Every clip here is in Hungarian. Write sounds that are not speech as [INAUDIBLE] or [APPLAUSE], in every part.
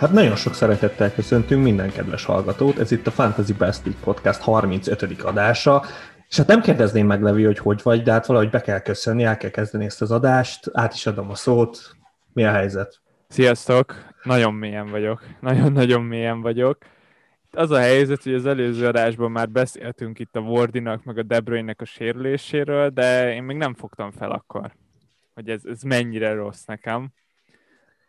Hát nagyon sok szeretettel köszöntünk minden kedves hallgatót, ez itt a Fantasy Best League Podcast 35. adása, és hát nem kérdezném meg, Levi, hogy hogy vagy, de hát valahogy be kell köszönni, el kell kezdeni ezt az adást, át is adom a szót. Mi a helyzet? Sziasztok! Nagyon mélyen vagyok. Nagyon-nagyon mélyen vagyok. Az a helyzet, hogy az előző adásban már beszéltünk itt a Wardinak, meg a De a sérüléséről, de én még nem fogtam fel akkor, hogy ez, ez mennyire rossz nekem.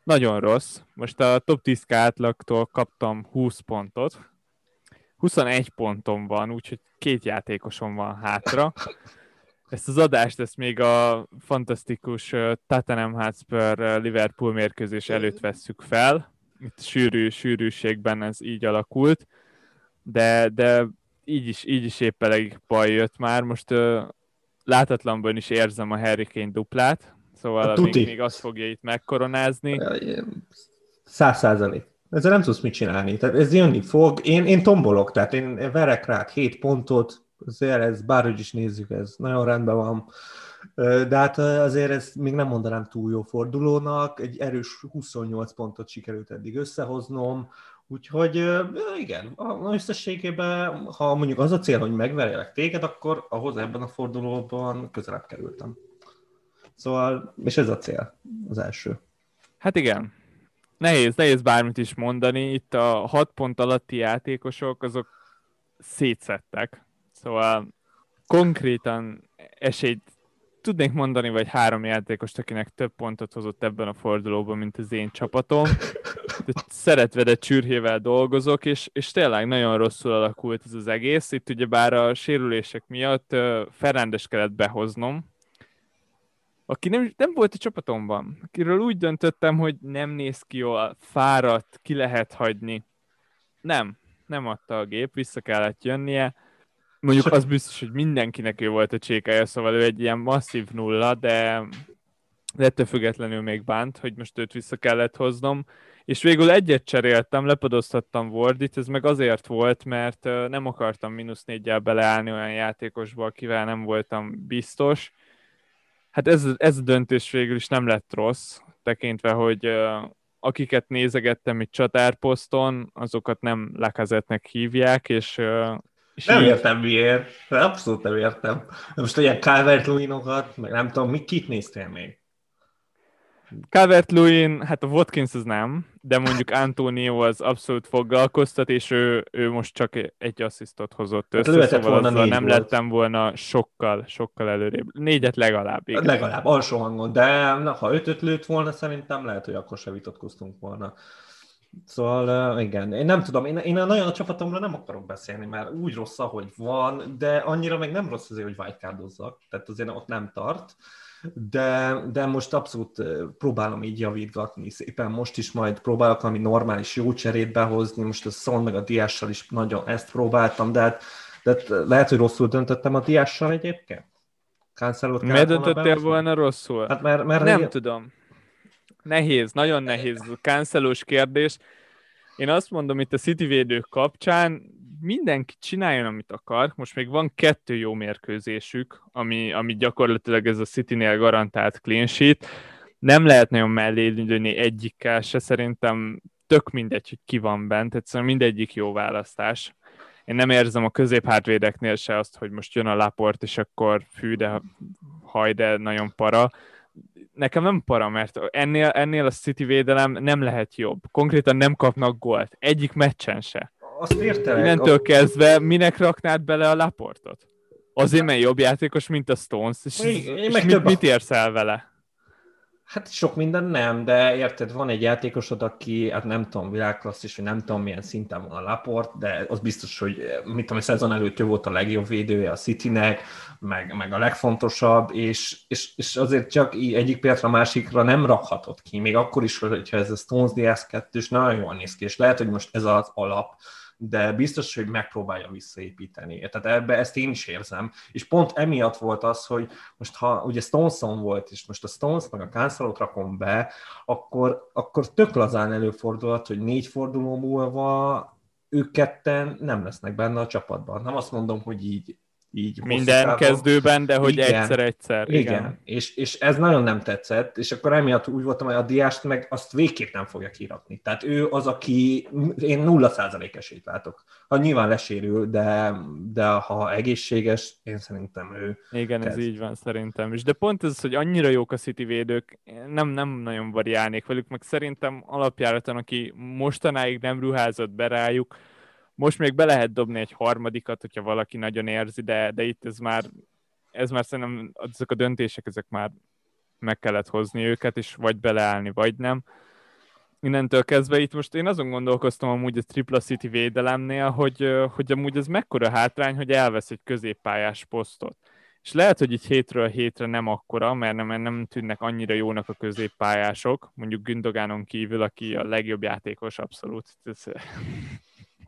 Nagyon rossz. Most a top 10 átlagtól kaptam 20 pontot. 21 pontom van, úgyhogy két játékosom van hátra. Ezt az adást, ezt még a fantasztikus Tottenham Hotspur Liverpool mérkőzés előtt vesszük fel. Itt sűrű, sűrűségben ez így alakult, de, de így is, így is épp elég baj jött már. Most uh, látatlanban is érzem a Harry Kane duplát, Szóval a még, még azt fogja itt megkoronázni. Száz százalék. Ezzel nem tudsz mit csinálni. Tehát ez jönni fog. Én, én tombolok, tehát én verek rá hét pontot, azért ez bárhogy is nézzük, ez nagyon rendben van. De hát azért ez még nem mondanám túl jó fordulónak, egy erős 28 pontot sikerült eddig összehoznom, úgyhogy igen, összességében, ha mondjuk az a cél, hogy megverjelek téged, akkor ahhoz ebben a fordulóban közelebb kerültem. Szóval, és ez a cél, az első. Hát igen. Nehéz, nehéz bármit is mondani. Itt a hat pont alatti játékosok, azok szétszettek. Szóval konkrétan esélyt tudnék mondani, vagy három játékost, akinek több pontot hozott ebben a fordulóban, mint az én csapatom. Szeretve, de csürhével dolgozok, és, és tényleg nagyon rosszul alakult ez az egész. Itt ugye bár a sérülések miatt Ferrandes kellett behoznom, aki nem, nem volt a csapatomban, akiről úgy döntöttem, hogy nem néz ki jól, fáradt, ki lehet hagyni. Nem, nem adta a gép, vissza kellett jönnie. Mondjuk az biztos, hogy mindenkinek ő volt a csékája, szóval ő egy ilyen masszív nulla, de, de ettől függetlenül még bánt, hogy most őt vissza kellett hoznom. És végül egyet cseréltem, lepodoztattam Wardit, ez meg azért volt, mert nem akartam mínusz négyel beleállni olyan játékosba, akivel nem voltam biztos, Hát ez, ez a döntés végül is nem lett rossz, tekintve, hogy akiket nézegettem itt csatárposzton, azokat nem lekazetnek hívják, és, és nem így... értem miért, abszolút nem értem. Most olyan calvert meg nem tudom, mit kit néztél még? Calvert Lewin, hát a Watkins az nem, de mondjuk Antonio az abszolút foglalkoztat, és ő, ő most csak egy asszisztot hozott hát össze, hát szóval volna nem volt. lettem volna sokkal, sokkal előrébb. Négyet legalább. Igen. Legalább, alsó hangon, de na, ha ötöt lőtt volna, szerintem lehet, hogy akkor se vitatkoztunk volna. Szóval igen, én nem tudom, én, én nagyon a csapatomra nem akarok beszélni, mert úgy rossz, ahogy van, de annyira meg nem rossz azért, hogy wildcardozzak, tehát azért ott nem tart de, de most abszolút próbálom így javítgatni szépen. Most is majd próbálok valami normális jó cserét behozni, most a Son meg a Diással is nagyon ezt próbáltam, de hát, de hát lehet, hogy rosszul döntöttem a Diással egyébként? Cancelot Miért döntöttél volna rosszul? Hát mert, mert nem egy... tudom. Nehéz, nagyon nehéz. Cancelós kérdés. Én azt mondom itt a City védők kapcsán, mindenki csináljon, amit akar. Most még van kettő jó mérkőzésük, ami, ami gyakorlatilag ez a City-nél garantált clean sheet. Nem lehet nagyon mellé lőni egyikkel se, szerintem tök mindegy, hogy ki van bent, egyszerűen mindegyik jó választás. Én nem érzem a középhátvédeknél se azt, hogy most jön a laport, és akkor fű, de haj, de nagyon para nekem nem para, mert ennél, ennél a City védelem nem lehet jobb. Konkrétan nem kapnak gólt. Egyik meccsen se azt értelek. Innentől a... kezdve minek raknád bele a Laportot? Azért, mert jobb játékos, mint a Stones, és, én, én és mit, több mit érsz el vele? Hát sok minden nem, de érted, van egy játékosod, aki, hát nem tudom, világklasszis, vagy nem tudom milyen szinten van a Laport, de az biztos, hogy mit tudom, a szezon előtt ő volt a legjobb védője a Citynek, meg, meg a legfontosabb, és, és, és azért csak egyik pillanatra a másikra nem rakhatod ki, még akkor is, hogyha ez a Stones DS 2 nagyon jól néz ki, és lehet, hogy most ez az alap, de biztos, hogy megpróbálja visszaépíteni. Tehát ebbe ezt én is érzem. És pont emiatt volt az, hogy most ha ugye Stoneson volt, és most a Stones meg a Cancelot rakom be, akkor, akkor tök lazán előfordulhat, hogy négy forduló múlva ők ketten nem lesznek benne a csapatban. Nem azt mondom, hogy így így Minden kezdőben, de hogy egyszer-egyszer. Igen, igen. igen. És, és ez nagyon nem tetszett, és akkor emiatt úgy voltam, hogy a diást meg azt végképp nem fogja kirakni. Tehát ő az, aki én nulla százalék esélyt látok. Ha nyilván lesérül, de, de ha egészséges, én szerintem ő. Igen, kezd. ez így van szerintem is. De pont ez, hogy annyira jók a City védők, nem, nem nagyon variálnék velük, meg szerintem alapjáraton, aki mostanáig nem ruházott be rájuk, most még be lehet dobni egy harmadikat, hogyha valaki nagyon érzi, de, de itt ez már, ez már szerintem ezek a döntések, ezek már meg kellett hozni őket, és vagy beleállni, vagy nem. Innentől kezdve itt most én azon gondolkoztam amúgy a Tripla City védelemnél, hogy, hogy amúgy ez mekkora hátrány, hogy elvesz egy középpályás posztot. És lehet, hogy így hétről hétre nem akkora, mert nem, nem tűnnek annyira jónak a középpályások, mondjuk Gündogánon kívül, aki a legjobb játékos abszolút. Ez,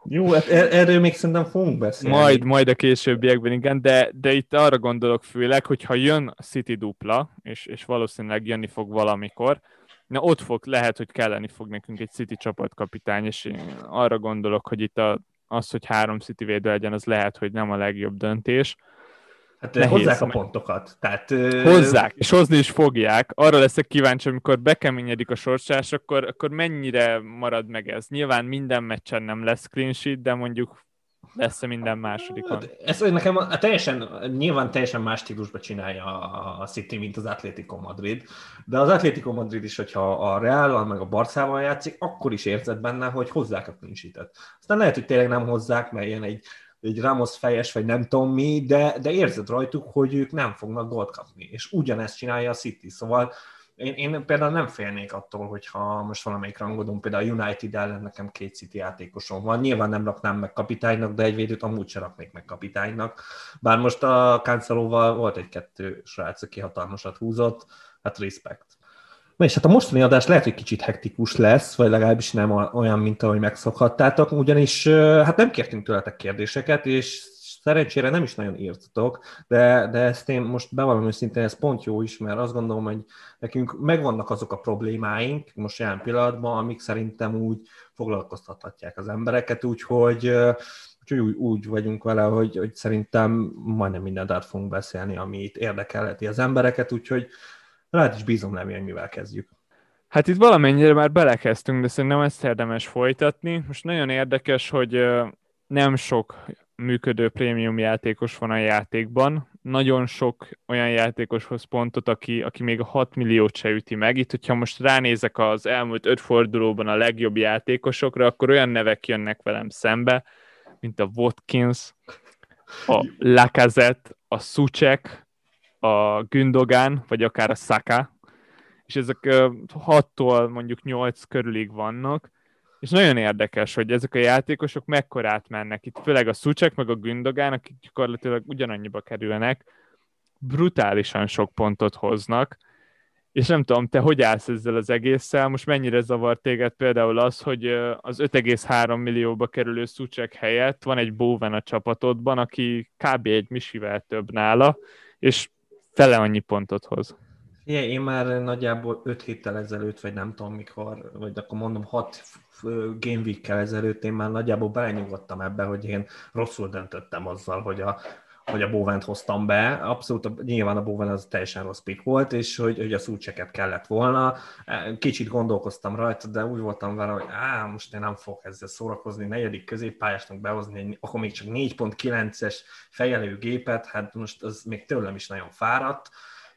jó, er- erről még szerintem fogunk beszélni. Majd, majd a későbbiekben, igen, de, de itt arra gondolok főleg, hogy ha jön City dupla, és, és valószínűleg jönni fog valamikor, na ott fog, lehet, hogy kelleni fog nekünk egy City csapatkapitány, és én arra gondolok, hogy itt a, az, hogy három City védő legyen, az lehet, hogy nem a legjobb döntés. Hát Nehéz, hozzák a pontokat. Tehát, hozzák, és hozni is fogják. Arra leszek kíváncsi, amikor bekeményedik a sorsás, akkor, akkor mennyire marad meg ez. Nyilván minden meccsen nem lesz clean sheet, de mondjuk lesz-e minden másodikon? Hát, ez nekem a, teljesen, nyilván teljesen más stílusba csinálja a City, mint az Atlético Madrid, de az Atlético Madrid is, hogyha a Real meg a Barcával játszik, akkor is érzed benne, hogy hozzák a clean sheet-et. Aztán lehet, hogy tényleg nem hozzák, mert ilyen egy egy Ramos fejes, vagy nem tudom mi, de, de érzed rajtuk, hogy ők nem fognak gólt kapni. És ugyanezt csinálja a City. Szóval én, én például nem félnék attól, hogyha most valamelyik rangodom, például a United ellen nekem két City játékosom van. Nyilván nem raknám meg kapitánynak, de egy védőt amúgy sem raknék meg kapitánynak. Bár most a Cancelóval volt egy-kettő srác, aki hatalmasat húzott, hát respect. És hát a mostani adás lehet, hogy kicsit hektikus lesz, vagy legalábbis nem olyan, mint ahogy megszokhattátok, ugyanis hát nem kértünk tőletek kérdéseket, és szerencsére nem is nagyon írtatok, de, de ezt én most bevallom őszintén, ez pont jó is, mert azt gondolom, hogy nekünk megvannak azok a problémáink most jelen pillanatban, amik szerintem úgy foglalkoztathatják az embereket, úgyhogy Úgyhogy úgy, úgy vagyunk vele, hogy, hogy szerintem majdnem mindent át fogunk beszélni, ami itt érdekelheti az embereket, úgyhogy Rád is bízom nem, hogy mivel kezdjük. Hát itt valamennyire már belekezdtünk, de szerintem ezt érdemes folytatni. Most nagyon érdekes, hogy nem sok működő prémium játékos van a játékban. Nagyon sok olyan játékoshoz pontot, aki, aki még a 6 milliót se üti meg. Itt, hogyha most ránézek az elmúlt öt fordulóban a legjobb játékosokra, akkor olyan nevek jönnek velem szembe, mint a Watkins, a Lacazette, a Suchek, a Gündogan, vagy akár a Saka, és ezek 6-tól mondjuk 8 körülig vannak, és nagyon érdekes, hogy ezek a játékosok mekkorát mennek. Itt főleg a Szucsek meg a Gündogán, akik gyakorlatilag ugyanannyiba kerülnek, brutálisan sok pontot hoznak, és nem tudom, te hogy állsz ezzel az egésszel? Most mennyire zavar téged például az, hogy az 5,3 millióba kerülő Szucsek helyett van egy Bowen a csapatodban, aki kb. egy misivel több nála, és fele annyi pontot hoz. Igen, én már nagyjából 5 héttel ezelőtt, vagy nem tudom mikor, vagy akkor mondom 6 game week ezelőtt én már nagyjából belenyugodtam ebbe, hogy én rosszul döntöttem azzal, hogy a hogy a Bovent hoztam be. Abszolút, nyilván a Bowen az teljesen rossz pick volt, és hogy, hogy a szúcseket kellett volna. Kicsit gondolkoztam rajta, de úgy voltam vele, hogy á, most én nem fogok ezzel szórakozni, negyedik középpályásnak behozni, akkor még csak 4.9-es fejelő gépet, hát most az még tőlem is nagyon fáradt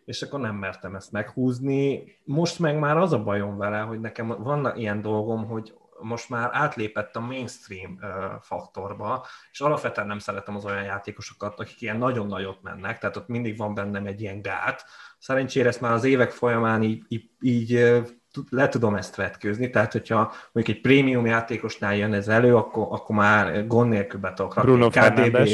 és akkor nem mertem ezt meghúzni. Most meg már az a bajom vele, hogy nekem van ilyen dolgom, hogy most már átlépett a mainstream faktorba, és alapvetően nem szeretem az olyan játékosokat, akik ilyen nagyon nagyot mennek, tehát ott mindig van bennem egy ilyen gát. Szerencsére ezt már az évek folyamán így, így, így le tudom ezt vetkőzni, tehát hogyha mondjuk egy prémium játékosnál jön ez elő, akkor, akkor már gond nélkül be tudok rakni. Bruno kdb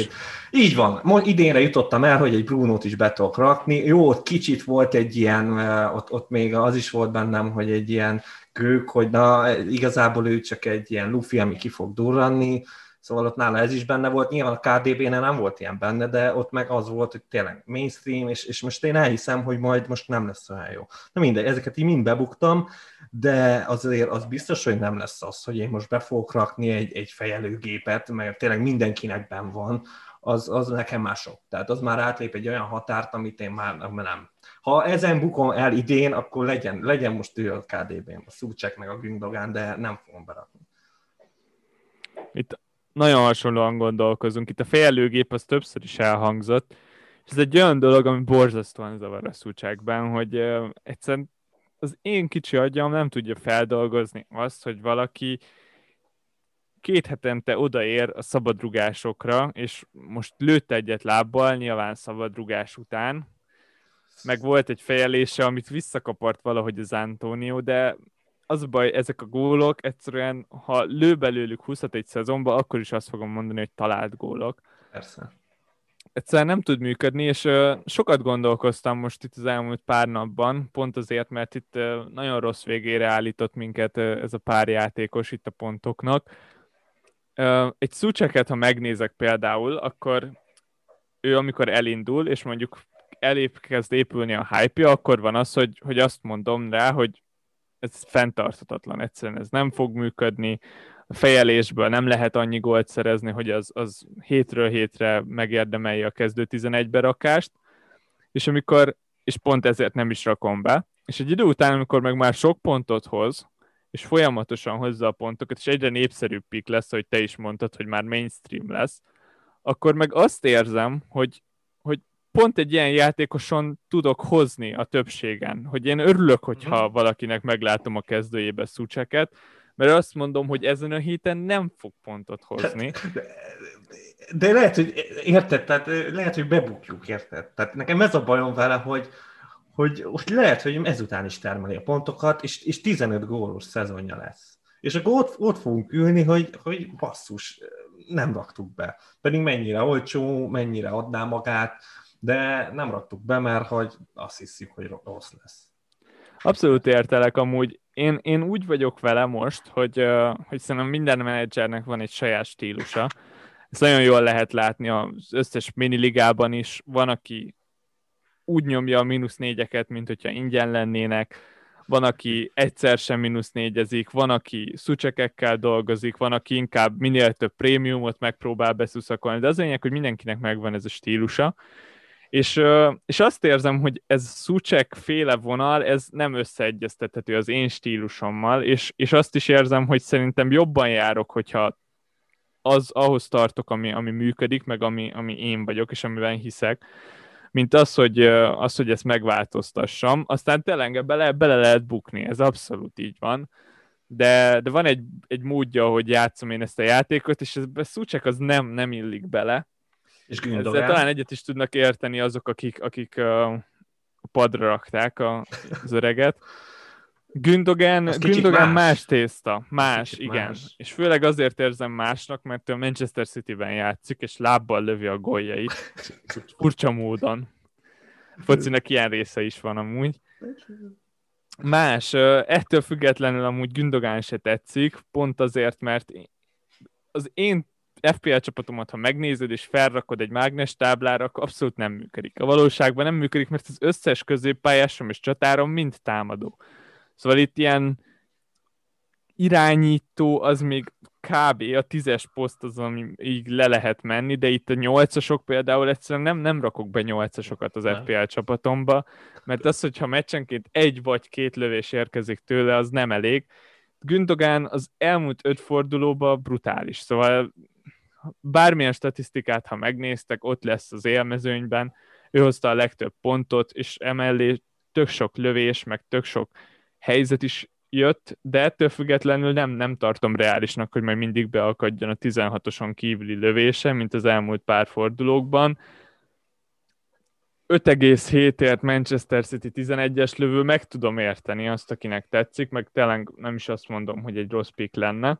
Így van. Most idénre jutottam el, hogy egy Brunót is be tudok rakni. Jó, ott kicsit volt egy ilyen, ott, ott még az is volt bennem, hogy egy ilyen kők, hogy na, igazából ő csak egy ilyen lufi, ami ki fog durranni, Szóval ott nála ez is benne volt, nyilván a KDB-nél nem volt ilyen benne, de ott meg az volt, hogy tényleg mainstream, és, és most én elhiszem, hogy majd most nem lesz olyan jó. Na mindegy, ezeket így mind bebuktam, de azért az biztos, hogy nem lesz az, hogy én most be fogok rakni egy, egy fejelőgépet, mert tényleg mindenkinek ben van, az, az nekem már sok. Tehát az már átlép egy olyan határt, amit én már nem. Ha ezen bukom el idén, akkor legyen, legyen most ő a KDB-n, a Szúcsek meg a Gündogán, de nem fogom berakni. Itt nagyon hasonlóan gondolkozunk. Itt a fejlőgép az többször is elhangzott, és ez egy olyan dolog, ami borzasztóan zavar a Szúcsekben, hogy uh, egyszerűen az én kicsi agyam nem tudja feldolgozni azt, hogy valaki két hetente odaér a szabadrugásokra, és most lőtt egyet lábbal, nyilván szabadrugás után, meg volt egy fejelése, amit visszakapart valahogy az Antonio, de az a baj, ezek a gólok egyszerűen, ha lő belőlük 20 egy szezonban, akkor is azt fogom mondani, hogy talált gólok. Persze. Egyszerűen nem tud működni, és uh, sokat gondolkoztam most itt az elmúlt pár napban, pont azért, mert itt uh, nagyon rossz végére állított minket uh, ez a pár játékos itt a pontoknak. Uh, egy szúcseket, ha megnézek például, akkor ő amikor elindul, és mondjuk elép kezd épülni a hype akkor van az, hogy, hogy azt mondom rá, hogy ez fenntarthatatlan, egyszerűen ez nem fog működni, a fejelésből nem lehet annyi gólt szerezni, hogy az, az hétről hétre megérdemelje a kezdő 11-be rakást, és amikor, és pont ezért nem is rakom be, és egy idő után, amikor meg már sok pontot hoz, és folyamatosan hozza a pontokat, és egyre népszerűbb pik lesz, hogy te is mondtad, hogy már mainstream lesz, akkor meg azt érzem, hogy pont egy ilyen játékoson tudok hozni a többségen, hogy én örülök, hogyha mhm. valakinek meglátom a kezdőjébe szucseket, mert azt mondom, hogy ezen a héten nem fog pontot hozni. De, de lehet, hogy érted, tehát lehet, hogy bebukjuk, érted? Tehát nekem ez a bajom vele, hogy, hogy, hogy lehet, hogy ezután is termeli a pontokat, és, és 15 gólos szezonja lesz. És akkor ott, ott fogunk ülni, hogy, hogy basszus, nem raktuk be. Pedig mennyire olcsó, mennyire adná magát, de nem raktuk be, mert hogy azt hiszük, hogy rossz lesz. Abszolút értelek amúgy. Én, én úgy vagyok vele most, hogy, hogy szerintem minden menedzsernek van egy saját stílusa. Ezt nagyon jól lehet látni az összes miniligában is. Van, aki úgy nyomja a mínusz négyeket, mint hogyha ingyen lennének. Van, aki egyszer sem mínusz négyezik, van, aki szucsekekkel dolgozik, van, aki inkább minél több prémiumot megpróbál beszuszakolni, de az lényeg, hogy mindenkinek megvan ez a stílusa és, és azt érzem, hogy ez Szucsek féle vonal, ez nem összeegyeztethető az én stílusommal, és, és azt is érzem, hogy szerintem jobban járok, hogyha az ahhoz tartok, ami, ami működik, meg ami, ami én vagyok, és amiben hiszek, mint az, hogy, az, hogy ezt megváltoztassam. Aztán tényleg bele, bele lehet bukni, ez abszolút így van. De, de van egy, egy módja, hogy játszom én ezt a játékot, és ez Szucsek az nem, nem illik bele, és Gündogán. Ezzel talán egyet is tudnak érteni azok, akik, akik a padra rakták a, az öreget. Gündogan, Gündogan más. más tészta, más, igen. Más. És főleg azért érzem másnak, mert ő a Manchester City-ben játszik, és lábbal lövi a góljait. [LAUGHS] Furcsa módon. Focinak ilyen része is van amúgy. Más, ettől függetlenül amúgy Gündogán se tetszik, pont azért, mert az én FPL csapatomat, ha megnézed és felrakod egy mágnes táblára, akkor abszolút nem működik. A valóságban nem működik, mert az összes középpályásom és csatárom mind támadó. Szóval itt ilyen irányító, az még kb. a tízes poszt az, ami így le lehet menni, de itt a nyolcasok például egyszerűen nem, nem rakok be nyolcasokat az FPL csapatomba, mert az, hogyha meccsenként egy vagy két lövés érkezik tőle, az nem elég. Gündogán az elmúlt öt fordulóban brutális, szóval bármilyen statisztikát, ha megnéztek, ott lesz az élmezőnyben, ő hozta a legtöbb pontot, és emellé tök sok lövés, meg tök sok helyzet is jött, de ettől függetlenül nem, nem tartom reálisnak, hogy majd mindig beakadjon a 16-oson kívüli lövése, mint az elmúlt pár fordulókban. 5,7ért Manchester City 11-es lövő, meg tudom érteni azt, akinek tetszik, meg tényleg nem is azt mondom, hogy egy rossz pick lenne.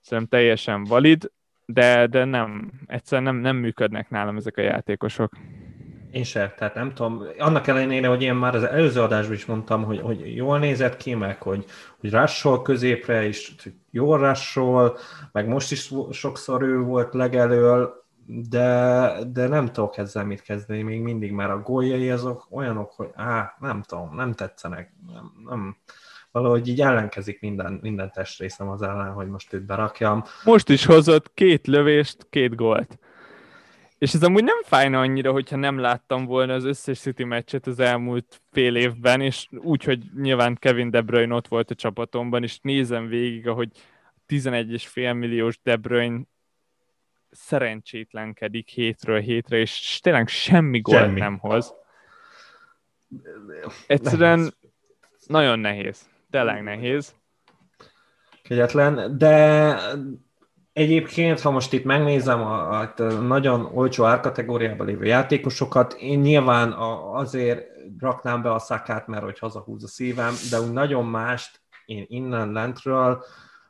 Szerintem teljesen valid de, de nem, egyszerűen nem, nem működnek nálam ezek a játékosok. Én se, tehát nem tudom, annak ellenére, hogy én már az előző adásban is mondtam, hogy, hogy jól nézett ki, meg hogy, hogy rassol középre, és jól rassol, meg most is sokszor ő volt legelől, de, de nem tudok ezzel mit kezdeni, még mindig már a góljai azok olyanok, hogy á, nem tudom, nem tetszenek, nem, nem, valahogy így ellenkezik minden, minden testrészem az ellen, hogy most őt berakjam. Most is hozott két lövést, két gólt. És ez amúgy nem fájna annyira, hogyha nem láttam volna az összes City meccset az elmúlt fél évben, és úgy, hogy nyilván Kevin De Bruyne ott volt a csapatomban, és nézem végig, ahogy 11,5 milliós De Bruyne szerencsétlenkedik hétről hétre, és tényleg semmi gólt semmi. nem hoz. Egyszerűen nehéz. nagyon nehéz. Tényleg nehéz. Kegyetlen, de Egyébként, ha most itt megnézem a, a, nagyon olcsó árkategóriában lévő játékosokat, én nyilván a, azért raknám be a szakát, mert hogy hazahúz a szívem, de úgy nagyon mást én innen lentről,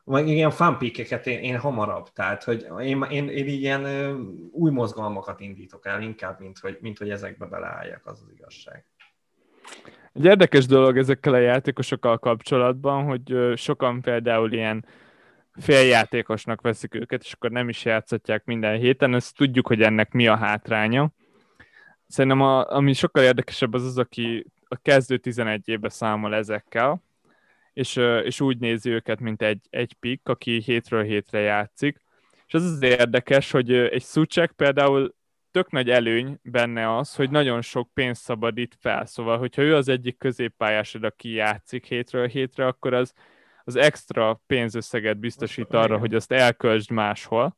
vagy ilyen fanpikeket én, én hamarabb, tehát hogy én, én, én ilyen új mozgalmakat indítok el inkább, mint hogy, mint hogy ezekbe beleálljak, az az igazság. Egy érdekes dolog ezekkel a játékosokkal kapcsolatban, hogy sokan például ilyen féljátékosnak veszik őket, és akkor nem is játszhatják minden héten. Ezt tudjuk, hogy ennek mi a hátránya. Szerintem a, ami sokkal érdekesebb az az, aki a kezdő 11 éve számol ezekkel, és, és úgy nézi őket, mint egy, egy pick, aki hétről hétre játszik. És az az érdekes, hogy egy szucsek például tök nagy előny benne az, hogy nagyon sok pénzt szabadít fel. Szóval, hogyha ő az egyik középpályásod, aki játszik hétről hétre, akkor az az extra pénzösszeget biztosít arra, hogy azt elköltsd máshol.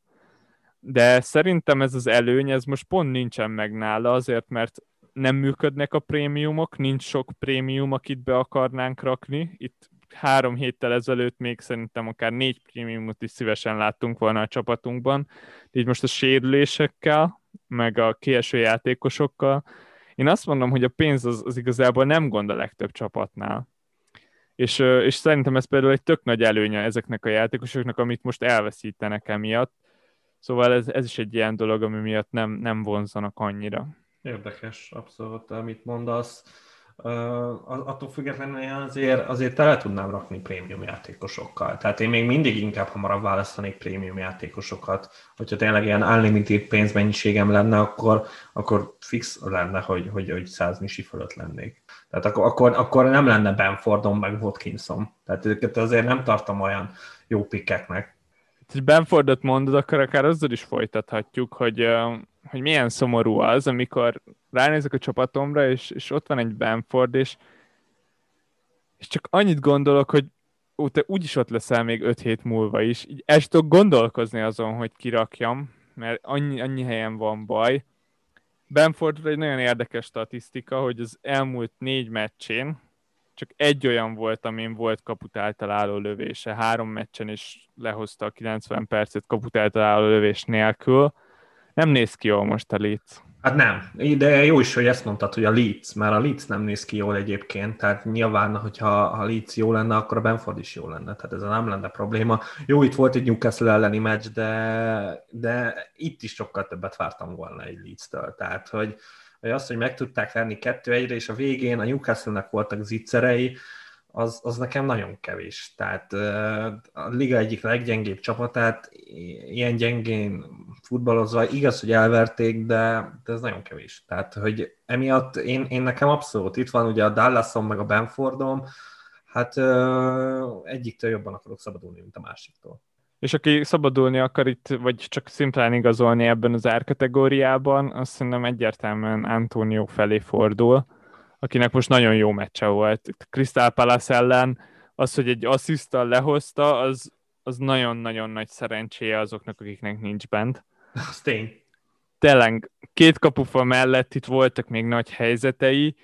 De szerintem ez az előny, ez most pont nincsen meg nála, azért, mert nem működnek a prémiumok, nincs sok prémium, akit be akarnánk rakni. Itt három héttel ezelőtt még szerintem akár négy prémiumot is szívesen láttunk volna a csapatunkban. Így most a sérülésekkel, meg a kieső játékosokkal, én azt mondom, hogy a pénz az, az igazából nem gond a legtöbb csapatnál és, és szerintem ez például egy tök nagy előnye ezeknek a játékosoknak, amit most elveszítenek emiatt. Szóval ez, ez is egy ilyen dolog, ami miatt nem, nem vonzanak annyira. Érdekes, abszolút, amit mondasz. Attól függetlenül én azért, azért tele tudnám rakni prémium játékosokkal. Tehát én még mindig inkább hamarabb választanék prémium játékosokat. Hogyha tényleg ilyen unlimited pénzmennyiségem lenne, akkor, akkor fix lenne, hogy, hogy, hogy 100 misi fölött lennék. Tehát akkor, akkor, akkor nem lenne Benfordom meg Watkinsom. Tehát őket azért nem tartom olyan jó pikkeknek. És Benfordot mondod, akkor akár azzal is folytathatjuk, hogy, hogy milyen szomorú az, amikor ránézek a csapatomra, és, és ott van egy Benford, és, és csak annyit gondolok, hogy ó, te úgyis ott leszel még öt hét múlva is. Így el tudok gondolkozni azon, hogy kirakjam, mert annyi, annyi helyen van baj, Benford egy nagyon érdekes statisztika, hogy az elmúlt négy meccsén csak egy olyan volt, amin volt kaput általáló lövése. Három meccsen is lehozta a 90 percet kaput általáló lövés nélkül. Nem néz ki jól most a Leeds. Hát nem, de jó is, hogy ezt mondtad, hogy a Leeds, mert a Leeds nem néz ki jól egyébként, tehát nyilván, hogyha a Leeds jó lenne, akkor a Benford is jó lenne, tehát ez nem lenne probléma. Jó, itt volt egy Newcastle elleni meccs, de, de itt is sokkal többet vártam volna egy Leeds-től, tehát hogy, hogy azt, hogy meg tudták venni kettő egyre, és a végén a Newcastle-nek voltak zicserei, az, az nekem nagyon kevés. Tehát a liga egyik leggyengébb csapatát ilyen gyengén futballozva, igaz, hogy elverték, de, de ez nagyon kevés. Tehát, hogy emiatt én, én nekem abszolút itt van ugye a Dallasom meg a Benfordom, hát egyiktől jobban akarok szabadulni, mint a másiktól. És aki szabadulni akar itt, vagy csak szimplán igazolni ebben az árkategóriában, azt szerintem egyértelműen Antonio felé fordul akinek most nagyon jó meccse volt. Crystal Palace ellen az, hogy egy asszisztal lehozta, az, az nagyon-nagyon nagy szerencséje azoknak, akiknek nincs bent. Az tény. Tényleg, két kapufa mellett itt voltak még nagy helyzetei,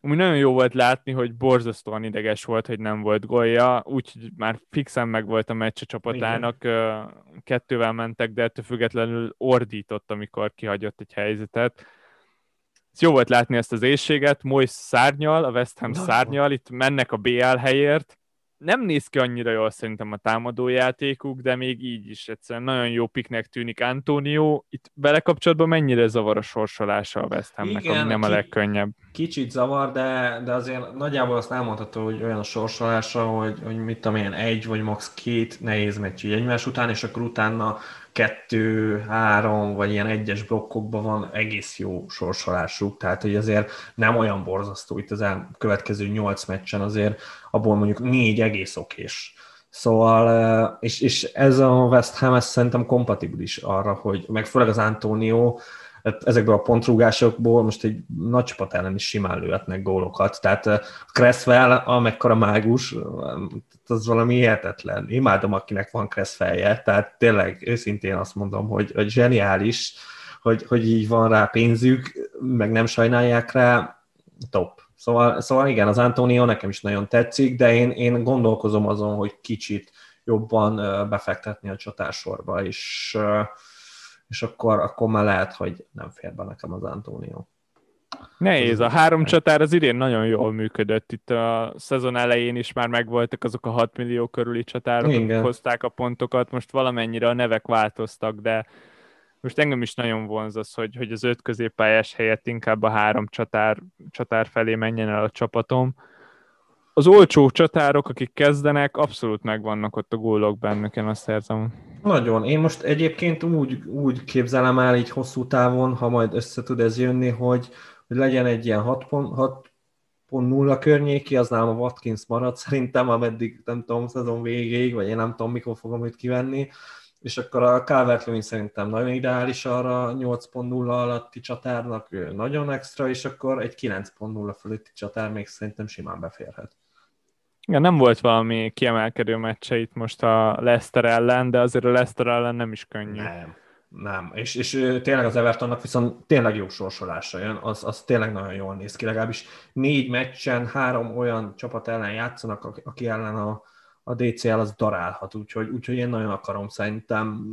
ami nagyon jó volt látni, hogy borzasztóan ideges volt, hogy nem volt golja, úgyhogy már fixen meg volt a meccs a csapatának, Igen. kettővel mentek, de ettől függetlenül ordított, amikor kihagyott egy helyzetet jó volt látni ezt az éjséget, Mois szárnyal, a West Ham szárnyal, itt mennek a BL helyért, nem néz ki annyira jól szerintem a támadójátékuk, de még így is egyszerűen nagyon jó piknek tűnik Antonio. Itt belekapcsolatban mennyire zavar a sorsolása a West Hamnek, Igen, ami nem a legkönnyebb. Kicsit zavar, de, de azért nagyjából azt elmondható, hogy olyan a sorsolása, hogy, hogy mit tudom én, egy vagy max. két nehéz meccs egymás után, és akkor utána kettő, három, vagy ilyen egyes blokkokban van egész jó sorsolásuk, tehát hogy azért nem olyan borzasztó itt az el következő nyolc meccsen, azért abból mondjuk négy egész okés. Szóval, és, és ez a West Ham ez szerintem kompatibilis arra, hogy meg főleg az Antonio, hát ezekből a pontrúgásokból most egy nagy csapat ellen is simán lőhetnek gólokat. Tehát Cresswell, amekkora mágus, az valami hihetetlen. Imádom, akinek van Cresswellje, tehát tényleg őszintén azt mondom, hogy, hogy zseniális, hogy, hogy így van rá pénzük, meg nem sajnálják rá, top. Szóval, szóval igen, az Antonio nekem is nagyon tetszik, de én, én gondolkozom azon, hogy kicsit jobban befektetni a csatársorba, és, és akkor, akkor már lehet, hogy nem fér be nekem az Antonio. Nehéz, a három csatár az idén nagyon jól működött. Itt a szezon elején is már megvoltak azok a 6 millió körüli csatárok, akik hozták a pontokat. Most valamennyire a nevek változtak, de most engem is nagyon vonz az, hogy, hogy az öt középpályás helyett inkább a három csatár, csatár felé menjen el a csapatom. Az olcsó csatárok, akik kezdenek, abszolút megvannak ott a gólok bennük, én azt érzem. Nagyon. Én most egyébként úgy, úgy képzelem el így hosszú távon, ha majd össze tud ez jönni, hogy, hogy legyen egy ilyen 6.0 környéki, az nálam a Watkins marad szerintem, ameddig nem tudom, szezon végéig, vagy én nem tudom, mikor fogom őt kivenni, és akkor a calvert szerintem nagyon ideális arra 8.0 alatti csatárnak, nagyon extra, és akkor egy 9.0 fölötti csatár még szerintem simán beférhet. Igen, nem volt valami kiemelkedő meccse itt most a Leicester ellen, de azért a Leicester ellen nem is könnyű. Nem, nem. És, és tényleg az Evertonnak viszont tényleg jó sorsolása jön, az, az tényleg nagyon jól néz ki, legalábbis négy meccsen három olyan csapat ellen játszanak, aki ellen a, a DCL az darálhat, úgyhogy, úgyhogy én nagyon akarom szerintem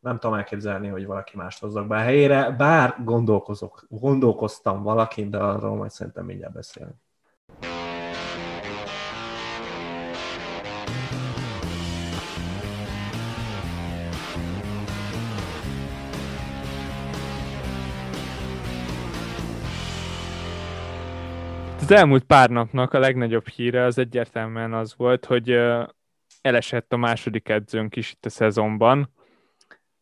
nem tudom elképzelni, hogy valaki mást hozzak be a helyére, bár gondolkozok, gondolkoztam valakin, de arról majd szerintem mindjárt beszélünk. Az elmúlt pár napnak a legnagyobb híre az egyértelműen az volt, hogy elesett a második edzőnk is itt a szezonban.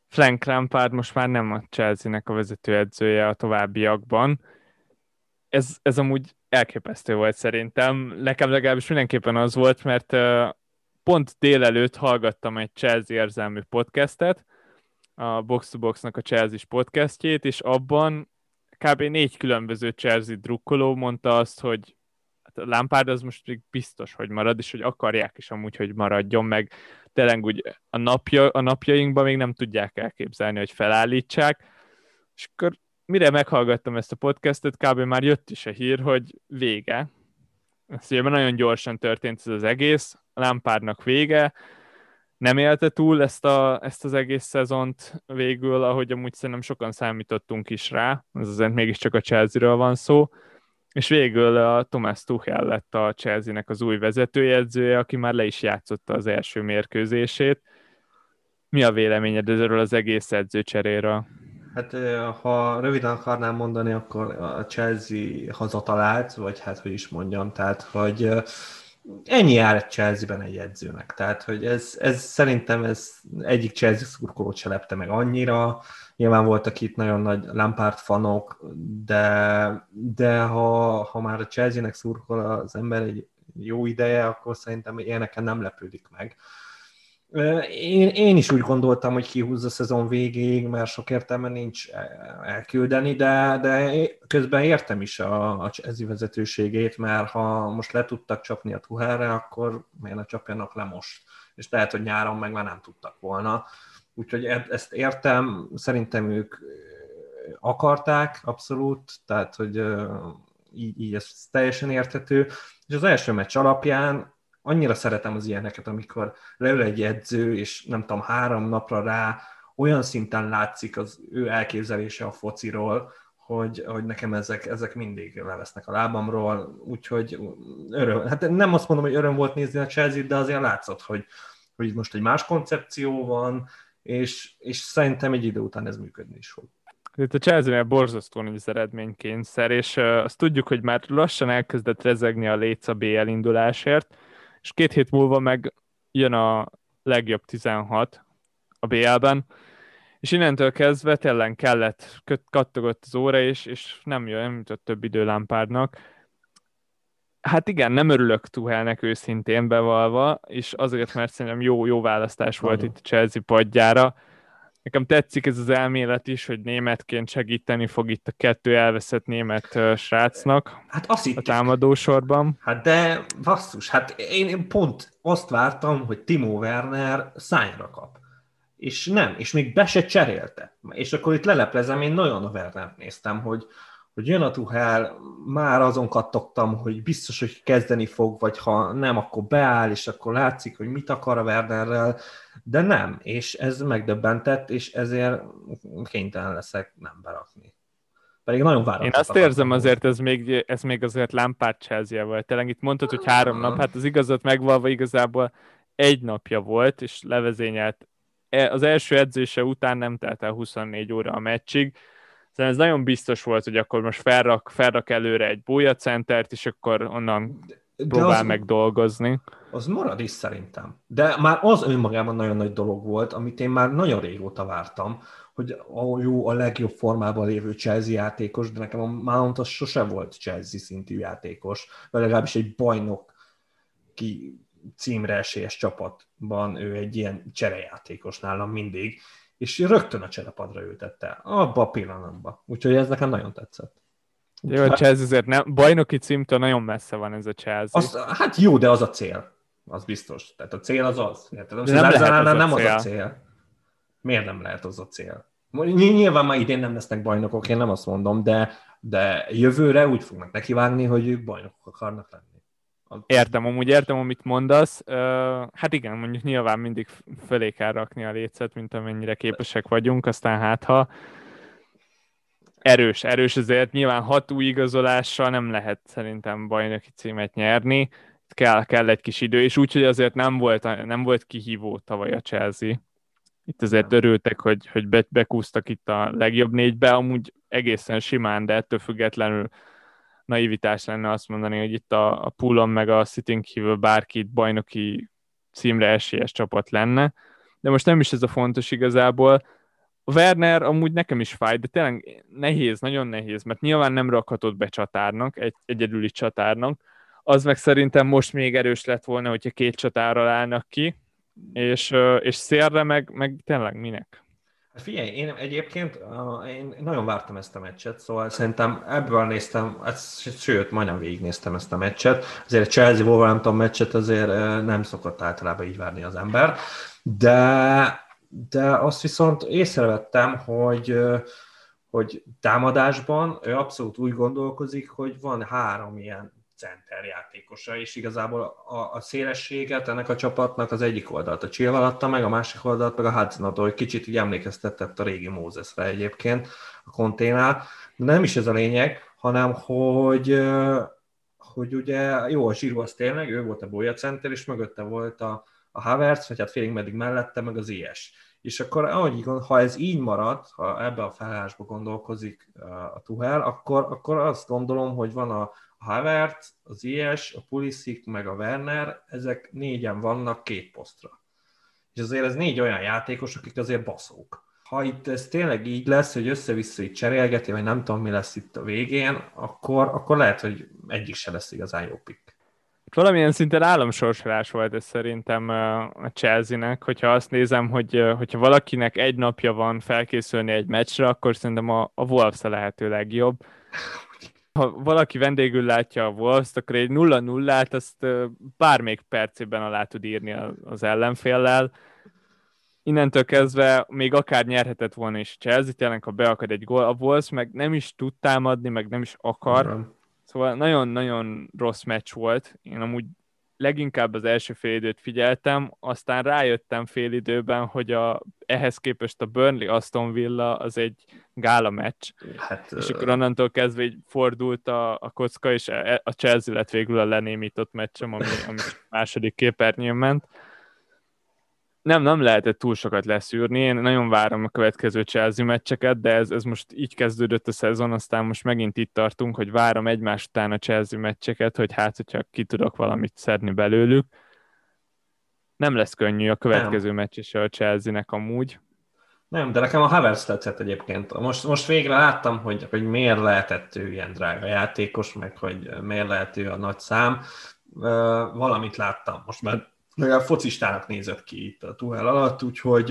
Frank Lampard most már nem a Chelsea-nek a vezetőedzője a továbbiakban. Ez, ez amúgy elképesztő volt szerintem. Nekem legalábbis mindenképpen az volt, mert pont délelőtt hallgattam egy Chelsea érzelmű podcastet, a Box to Box-nak a Chelsea podcastjét, és abban kb. négy különböző Chelsea drukkoló mondta azt, hogy hát a Lampard az most még biztos, hogy marad, és hogy akarják is amúgy, hogy maradjon, meg tényleg úgy a, napja, a napjainkban még nem tudják elképzelni, hogy felállítsák, és akkor mire meghallgattam ezt a podcastet, kb. már jött is a hír, hogy vége. Ez ugye nagyon gyorsan történt ez az egész, a Lampardnak vége, nem élte túl ezt, a, ezt az egész szezont végül, ahogy amúgy szerintem sokan számítottunk is rá, ez azért mégiscsak a Chelsea-ről van szó, és végül a Thomas Tuchel lett a Chelsea-nek az új vezetőjegyzője, aki már le is játszotta az első mérkőzését. Mi a véleményed erről az egész edzőcseréről? Hát ha röviden akarnám mondani, akkor a Chelsea hazatalált, vagy hát hogy is mondjam, tehát hogy ennyi jár egy Chelsea-ben egy edzőnek. Tehát, hogy ez, ez szerintem ez egyik Chelsea szurkolót se lepte meg annyira. Nyilván voltak itt nagyon nagy Lampard fanok, de, de ha, ha már a Chelsea-nek szurkol az ember egy jó ideje, akkor szerintem ilyeneken nem lepődik meg. Én, én is úgy gondoltam, hogy kihúzza szezon végéig, mert sok értelme nincs elküldeni, de, de közben értem is a, a Chelsea vezetőségét, mert ha most le tudtak csapni a Tuhelre, akkor miért ne csapjanak le most? És lehet, hogy nyáron meg már nem tudtak volna. Úgyhogy e, ezt értem, szerintem ők akarták abszolút, tehát hogy így, így ez teljesen érthető. És az első meccs alapján annyira szeretem az ilyeneket, amikor leül egy edző, és nem tudom, három napra rá olyan szinten látszik az ő elképzelése a fociról, hogy, hogy nekem ezek, ezek mindig levesznek a lábamról, úgyhogy öröm. Hát nem azt mondom, hogy öröm volt nézni a chelsea de azért látszott, hogy, hogy most egy más koncepció van, és, és szerintem egy idő után ez működni is fog. Itt a Chelsea-nél borzasztó az eredménykényszer, és azt tudjuk, hogy már lassan elkezdett rezegni a léc a BL indulásért, és két hét múlva meg jön a legjobb 16 a BL-ben, és innentől kezdve tényleg kellett, kattogott az óra, és, és nem jön, nem jutott több idő lámpárnak. Hát igen, nem örülök Tuhelnek őszintén bevalva, és azért, mert szerintem jó, jó választás volt Nagyon. itt a Chelsea padjára, Nekem tetszik ez az elmélet is, hogy németként segíteni fog itt a kettő elveszett német srácnak hát azt a támadósorban. Hát de basszus, hát én pont azt vártam, hogy Timo Werner szányra kap. És nem, és még be se cserélte. És akkor itt leleplezem, én nagyon a Werner néztem, hogy, hogy jön a Tuhel, már azon kattogtam, hogy biztos, hogy kezdeni fog, vagy ha nem, akkor beáll, és akkor látszik, hogy mit akar a Wernerrel, de nem, és ez megdöbbentett, és ezért kénytelen leszek nem berakni. Pedig nagyon várom. Én azt érzem azért, ez még, ez még azért Lampard chelsea volt. Tényleg itt mondtad, hogy három nap, hát az igazat megvalva igazából egy napja volt, és levezényelt. E, az első edzése után nem telt el 24 óra a meccsig, Szóval ez nagyon biztos volt, hogy akkor most felrak, felrak előre egy centert, és akkor onnan de próbál az, meg dolgozni. Az marad is szerintem. De már az önmagában nagyon nagy dolog volt, amit én már nagyon régóta vártam, hogy a jó, a legjobb formában lévő Chelsea játékos, de nekem a Mount az sose volt Chelsea szintű játékos, vagy legalábbis egy bajnok ki címre esélyes csapatban ő egy ilyen cserejátékos nálam mindig, és rögtön a cserepadra ültette, abba a pillanatban. Úgyhogy ez nekem nagyon tetszett. Jó, a Chelsea azért nem, bajnoki címtől nagyon messze van ez a Chelsea. Az, hát jó, de az a cél. Az biztos. Tehát a cél az az. Érted? De nem, lehet az, nem a cél. az a cél. Miért nem lehet az a cél? Nyilván már idén nem lesznek bajnokok, én nem azt mondom, de, de jövőre úgy fognak nekivágni, hogy ők bajnokok akarnak lenni. Értem, amúgy értem, amit mondasz. Hát igen, mondjuk nyilván mindig fölé kell rakni a lécet, mint amennyire képesek vagyunk, aztán hát ha. Erős, erős azért, nyilván hat új igazolással nem lehet szerintem bajnoki címet nyerni, kell, kell egy kis idő, és úgyhogy azért nem volt, nem volt kihívó tavaly a Chelsea. Itt azért örültek, hogy, hogy be, bekúztak itt a legjobb négybe, amúgy egészen simán, de ettől függetlenül naivitás lenne azt mondani, hogy itt a, a Poolon meg a Sitting kívül bárki itt bajnoki címre esélyes csapat lenne, de most nem is ez a fontos igazából. A Werner amúgy nekem is fáj, de tényleg nehéz, nagyon nehéz, mert nyilván nem rakhatod be csatárnak, egy egyedüli csatárnak, az meg szerintem most még erős lett volna, hogyha két csatárral állnak ki, és, és szélre meg, meg tényleg minek? Hát figyelj, én egyébként én nagyon vártam ezt a meccset, szóval szerintem ebből néztem, sőt, majdnem végignéztem ezt a meccset. Azért a Chelsea Wolverhampton meccset azért nem szokott általában így várni az ember, de, de azt viszont észrevettem, hogy hogy támadásban ő abszolút úgy gondolkozik, hogy van három ilyen center játékosa, és igazából a, a szélességet ennek a csapatnak az egyik oldalt a Chilwell adta meg, a másik oldalt meg a hudson hogy kicsit így emlékeztetett a régi Mózesre egyébként a konténál. De nem is ez a lényeg, hanem hogy, hogy ugye jó, a Zsíró tényleg, ő volt a Boya center, és mögötte volt a, a Havertz, vagy hát félig meddig mellette, meg az IS. És akkor, ahogy, ha ez így marad, ha ebbe a felállásba gondolkozik a Tuhel, akkor, akkor azt gondolom, hogy van a, a Havertz, az IS, a Pulisic, meg a Werner, ezek négyen vannak két posztra. És azért ez négy olyan játékos, akik azért baszók. Ha itt ez tényleg így lesz, hogy össze-vissza itt cserélgeti, vagy nem tudom, mi lesz itt a végén, akkor, akkor lehet, hogy egyik se lesz igazán jó pick. Valamilyen szinten államsorsolás volt ez szerintem a Chelsea-nek, hogyha azt nézem, hogy hogyha valakinek egy napja van felkészülni egy meccsre, akkor szerintem a, a Wolves a lehető legjobb ha valaki vendégül látja a wolves akkor egy 0-0-át azt bármelyik percében alá tud írni az ellenféllel. Innentől kezdve még akár nyerhetett volna is Chelsea, tényleg ha beakad egy gól, a Wolves meg nem is tud támadni, meg nem is akar. Igen. Szóval nagyon-nagyon rossz meccs volt. Én amúgy leginkább az első fél időt figyeltem, aztán rájöttem fél időben, hogy a, ehhez képest a Burnley Aston Villa az egy gála meccs, hát, és akkor onnantól kezdve így fordult a, a kocka, és e, a Chelsea lett végül a lenémított meccsem, ami, ami második képernyőn ment nem, nem lehetett túl sokat leszűrni. Én nagyon várom a következő Chelsea meccseket, de ez, ez most így kezdődött a szezon, aztán most megint itt tartunk, hogy várom egymás után a Chelsea meccseket, hogy hát, hogyha ki tudok valamit szedni belőlük. Nem lesz könnyű a következő nem. meccs is a Chelsea-nek amúgy. Nem, de nekem a Havertz tetszett egyébként. Most, most végre láttam, hogy, hogy miért lehetett ő ilyen drága játékos, meg hogy miért lehet ő a nagy szám. Valamit láttam. Most már legalább focistának nézett ki itt a Tuhel alatt, úgyhogy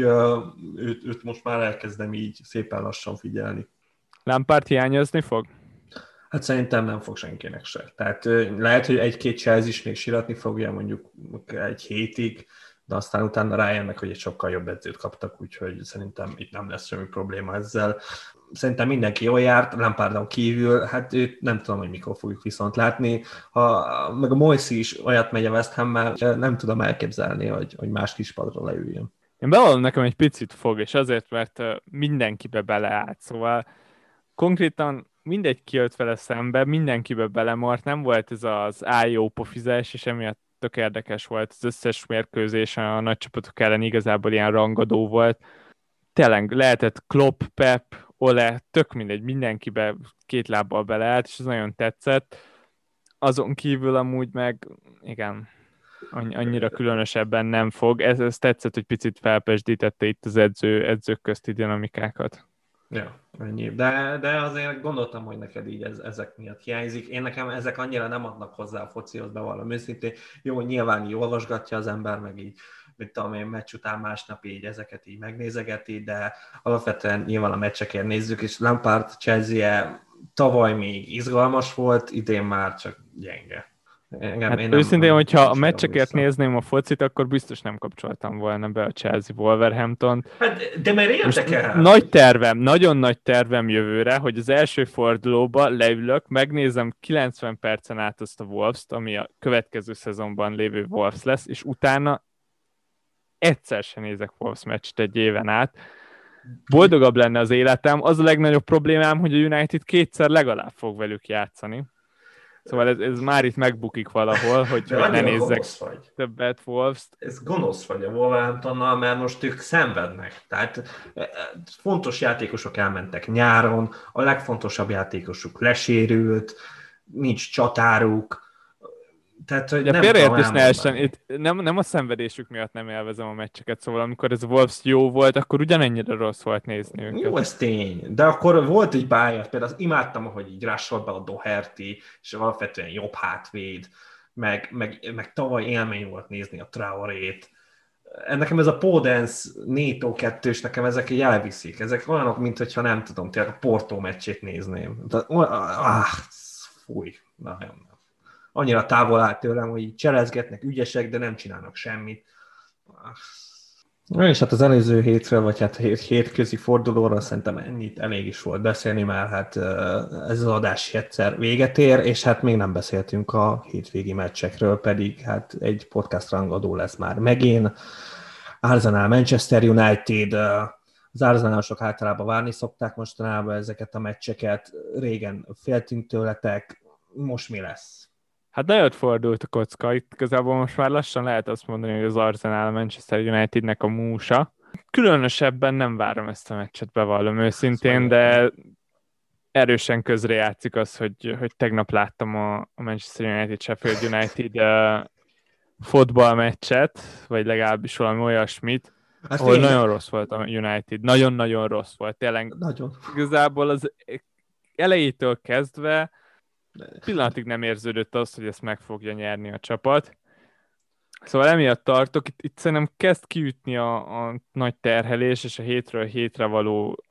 őt, őt most már elkezdem így szépen lassan figyelni. Lampard hiányozni fog? Hát szerintem nem fog senkinek se. Tehát lehet, hogy egy-két Chelsea is még siratni fogja mondjuk egy hétig, de aztán utána rájönnek, hogy egy sokkal jobb edzőt kaptak, úgyhogy szerintem itt nem lesz semmi probléma ezzel. Szerintem mindenki jól járt, Lampardon kívül, hát őt nem tudom, hogy mikor fogjuk viszont látni. Ha, meg a Moiszi is olyat megy a West ham nem tudom elképzelni, hogy, hogy más kispadra leüljön. Én bevallom, nekem egy picit fog, és azért, mert mindenkibe beleállt, szóval konkrétan mindegy kijött vele szembe, mindenkibe belemart, nem volt ez az ájó pofizás, és emiatt tök érdekes volt. Az összes mérkőzés a nagy csapatok ellen igazából ilyen rangadó volt. Tényleg lehetett Klopp, Pep, Ole, tök mindegy, mindenkibe két lábbal beleállt, és ez nagyon tetszett. Azon kívül amúgy meg, igen, annyira különösebben nem fog. Ez, ez tetszett, hogy picit felpesdítette itt az edző, edzők közti dinamikákat. Ja, ennyi. De, de azért gondoltam, hogy neked így ez, ezek miatt hiányzik. Én nekem ezek annyira nem adnak hozzá a focihoz, bevallom őszintén. Jó, nyilván így olvasgatja az ember, meg így, mit tudom én, meccs után másnap így ezeket így megnézegeti, de alapvetően nyilván a meccseket nézzük, és Lampard chelsea tavaly még izgalmas volt, idén már csak gyenge. Engem, hát én nem, őszintén, nem, hogyha a meccseket nézném a focit, akkor biztos nem kapcsoltam volna be a Chelsea wolverhampton Hát, de mert érdekel. Nagy tervem, nagyon nagy tervem jövőre, hogy az első fordulóba leülök, megnézem 90 percen át azt a Wolves-t, ami a következő szezonban lévő Wolves lesz, és utána egyszer sem nézek Wolves meccset egy éven át. Boldogabb lenne az életem. Az a legnagyobb problémám, hogy a United kétszer legalább fog velük játszani Szóval ez, ez már itt megbukik valahol, hogy, hogy ne nézzek vagy. többet wolves -t. Ez gonosz vagy a Wolverhamptonnal, mert most ők szenvednek. Tehát e, e, fontos játékosok elmentek nyáron, a legfontosabb játékosuk lesérült, nincs csatáruk, tehát, hogy De félreértés ne essen, itt nem, nem a szenvedésük miatt nem élvezem a meccseket, szóval amikor ez Wolves jó volt, akkor ugyanennyire rossz volt nézni őket. Jó, ez tény, de akkor volt egy pálya, például az imádtam, hogy így rásolt be a Doherty, és alapvetően jobb hátvéd, meg, meg, meg tavaly élmény volt nézni a Traorét, nekem ez a Podence Néto kettős, nekem ezek így elviszik. Ezek olyanok, mint hogyha nem tudom, tényleg a Porto meccsét nézném. De, ah, fúj, nagyon annyira távol áll tőlem, hogy cselezgetnek, ügyesek, de nem csinálnak semmit. És hát az előző hétről, vagy hát hét, hétközi fordulóra szerintem ennyit elég is volt beszélni, mert hát ez az adás egyszer véget ér, és hát még nem beszéltünk a hétvégi meccsekről, pedig hát egy podcast rangadó lesz már megint. Arsenal, Manchester United, az Arsenalosok általában várni szokták mostanában ezeket a meccseket, régen féltünk tőletek, most mi lesz? Hát nagyon fordult a kocka, itt igazából most már lassan lehet azt mondani, hogy az Arsenal Manchester Unitednek a músa. Különösebben nem várom ezt a meccset, bevallom őszintén, de erősen közrejátszik az, hogy, hogy tegnap láttam a, a Manchester United Sheffield United uh, fotball meccset, vagy legalábbis valami olyasmit, Ezt ahol én... nagyon rossz volt a United. Nagyon-nagyon rossz volt. Tényleg nagyon. igazából az elejétől kezdve pillanatig nem érződött az, hogy ezt meg fogja nyerni a csapat. Szóval emiatt tartok, itt, itt szerintem kezd kiütni a, a nagy terhelés és a hétről hétre való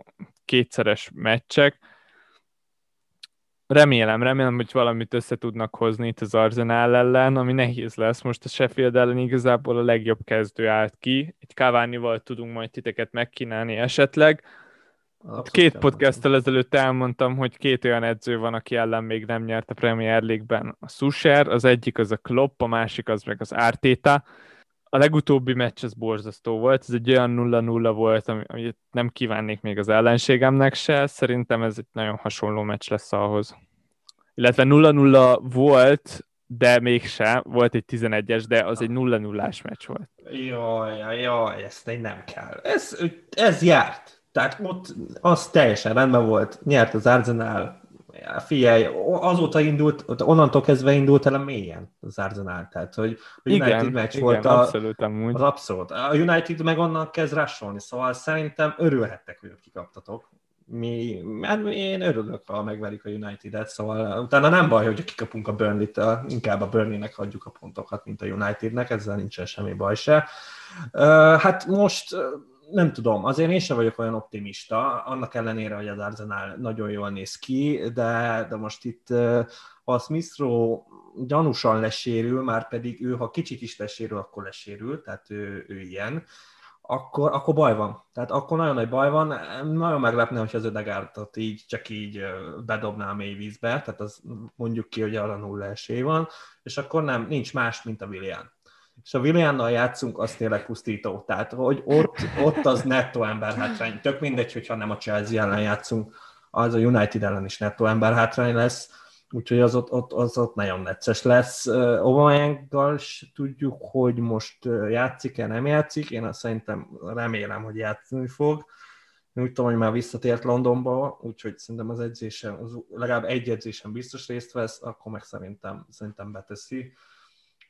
kétszeres meccsek. Remélem, remélem, hogy valamit össze tudnak hozni itt az Arsenal ellen, ami nehéz lesz. Most a Sheffield ellen igazából a legjobb kezdő állt ki. Egy Cavani-val tudunk majd titeket megkínálni esetleg Abszolút két podcasttel ezelőtt elmondtam, hogy két olyan edző van, aki ellen még nem nyert a Premier League-ben. A Susher, az egyik az a Klopp, a másik az meg az Arteta. A legutóbbi meccs az borzasztó volt, ez egy olyan 0-0 volt, amit nem kívánnék még az ellenségemnek se, szerintem ez egy nagyon hasonló meccs lesz ahhoz. Illetve 0-0 volt, de mégse, volt egy 11-es, de az egy 0-0-ás meccs volt. Jaj, jaj, ezt nem kell. Ez, ez járt tehát ott az teljesen rendben volt, nyert az Arsenal, figyelj, azóta indult, onnantól kezdve indult el a mélyen az Arsenal, tehát hogy a United igen, meccs igen, volt a, abszolút amúgy. az abszolút. A United meg onnan kezd rásolni, szóval szerintem örülhettek, hogy kikaptatok. mi, hát én örülök, ha megverik a United-et, szóval utána nem baj, hogy kikapunk a Burnley-től, inkább a Burnley-nek adjuk a pontokat, mint a Unitednek, ezzel nincsen semmi baj se. Hát most nem tudom, azért én sem vagyok olyan optimista, annak ellenére, hogy az Arsenal nagyon jól néz ki, de, de most itt a Smith gyanúsan lesérül, már pedig ő, ha kicsit is lesérül, akkor lesérül, tehát ő, ő ilyen, akkor, akkor baj van. Tehát akkor nagyon nagy baj van. Nagyon meglepne, hogy az ödegártat így csak így bedobná a mély vízbe, tehát az mondjuk ki, hogy arra nulla esély van, és akkor nem, nincs más, mint a Willian. És a Williannal játszunk, az tényleg pusztító. Tehát, hogy ott, ott az netto ember hátrány. Tök mindegy, hogyha nem a Chelsea ellen játszunk, az a United ellen is netto ember hátrány lesz úgyhogy az ott, ott, az ott nagyon necces lesz. Aubameyanggal tudjuk, hogy most játszik-e, nem játszik, én azt szerintem remélem, hogy játszani fog. Én úgy tudom, hogy már visszatért Londonba, úgyhogy szerintem az edzésen, az legalább egy edzésen biztos részt vesz, akkor meg szerintem, szerintem beteszi.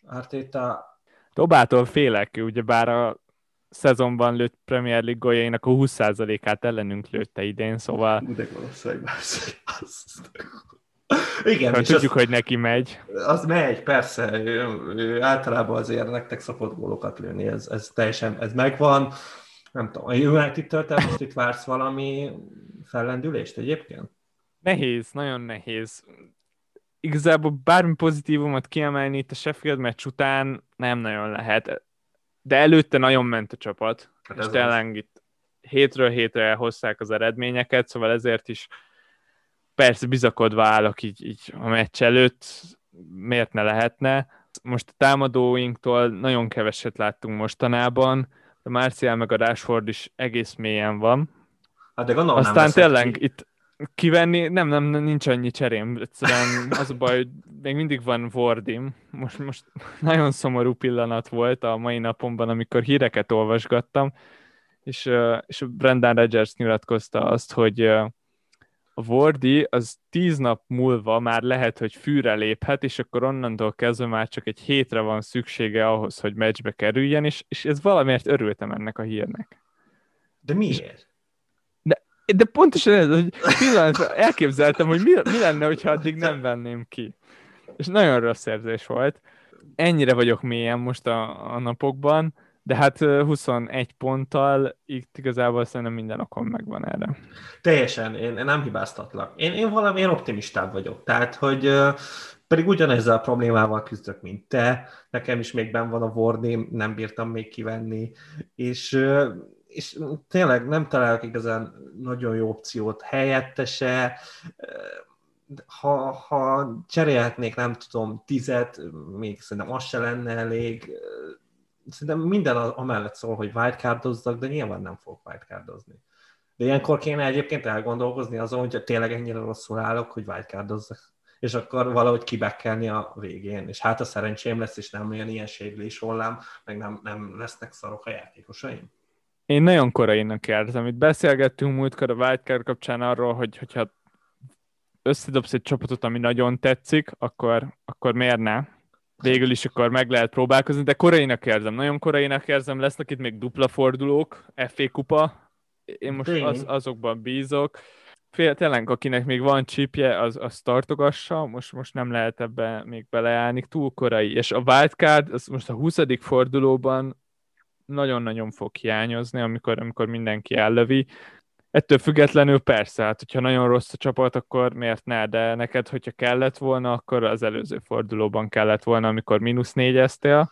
Arteta... Tobától félek, ugye bár a szezonban lőtt Premier League góljainak a 20%-át ellenünk lőtte idén, szóval... De valószínűleg igen, és tudjuk, az, hogy neki megy. Az megy, persze. Ő, ő általában azért nektek szokott gólokat lőni, ez, ez teljesen, ez megvan. Nem tudom, a United-től te most itt vársz valami fellendülést egyébként? Nehéz, nagyon nehéz. Igazából bármi pozitívumot kiemelni itt a Sheffield meccs után nem nagyon lehet. De előtte nagyon ment a csapat. Hát és tényleg itt hétről hétre elhozták az eredményeket, szóval ezért is persze bizakodva állok így, így a meccs előtt, miért ne lehetne. Most a támadóinktól nagyon keveset láttunk mostanában, a Marcial meg a Rashford is egész mélyen van. Hát de gondolom Aztán tényleg ki. itt kivenni, nem, nem, nincs annyi cserém. Egyszerűen az a baj, hogy még mindig van Wardim. Most, most nagyon szomorú pillanat volt a mai napomban, amikor híreket olvasgattam, és, és Brendan Rodgers nyilatkozta azt, hogy a Wardi az tíz nap múlva már lehet, hogy fűre léphet, és akkor onnantól kezdve már csak egy hétre van szüksége ahhoz, hogy meccsbe kerüljen, és, és ez valamiért örültem ennek a hírnek. De miért? De, de pontosan ez, hogy pillanat, elképzeltem, hogy mi, mi lenne, hogyha addig nem venném ki. És nagyon rossz érzés volt. Ennyire vagyok mélyen most a, a napokban, de hát 21 ponttal itt igazából szerintem minden okom megvan erre. Teljesen, én, én nem hibáztatlak. Én, én valamilyen optimistább vagyok. Tehát, hogy pedig ugyanezzel a problémával küzdök, mint te. Nekem is még ben van a Warném, nem bírtam még kivenni. És, és tényleg nem találok igazán nagyon jó opciót helyettese. Ha, ha cserélhetnék, nem tudom, tizet, még szerintem az se lenne elég szerintem minden amellett szól, hogy wildcardozzak, de nyilván nem fogok wildcardozni. De ilyenkor kéne egyébként elgondolkozni azon, hogy tényleg ennyire rosszul állok, hogy wildcardozzak. És akkor valahogy kibekkelni a végén. És hát a szerencsém lesz, és nem olyan ilyen sérülés hollám, meg nem, nem lesznek szarok a játékosaim. Én nagyon korainak érzem. Itt beszélgettünk múltkor a wildcard kapcsán arról, hogy hogyha összedobsz egy csapatot, ami nagyon tetszik, akkor, akkor miért ne? végül is akkor meg lehet próbálkozni, de korainak érzem, nagyon korainak érzem, lesznek itt még dupla fordulók, FA kupa, én most az, azokban bízok. Fél, tényleg, akinek még van csipje, az, az tartogassa, most, most nem lehet ebbe még beleállni, túl korai. És a wildcard, az most a 20. fordulóban nagyon-nagyon fog hiányozni, amikor, amikor mindenki ellövi. Ettől függetlenül persze, hát hogyha nagyon rossz a csapat, akkor miért ne, de neked, hogyha kellett volna, akkor az előző fordulóban kellett volna, amikor mínusz négyeztél,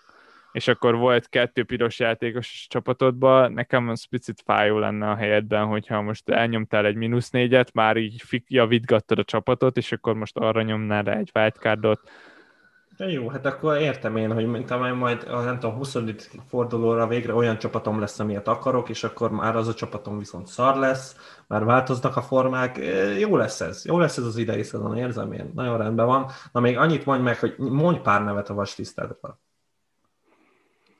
és akkor volt kettő piros játékos csapatodban, nekem az picit fájó lenne a helyedben, hogyha most elnyomtál egy mínusz négyet, már így javítgattad a csapatot, és akkor most arra nyomnál rá egy wildcardot, de jó, hát akkor értem én, hogy mint amely majd a nem tudom, 20. fordulóra végre olyan csapatom lesz, amilyet akarok, és akkor már az a csapatom viszont szar lesz, már változnak a formák, jó lesz ez, jó lesz ez az idei szezon, érzem én, nagyon rendben van. Na még annyit mondj meg, hogy mondj pár nevet a vastisztádról.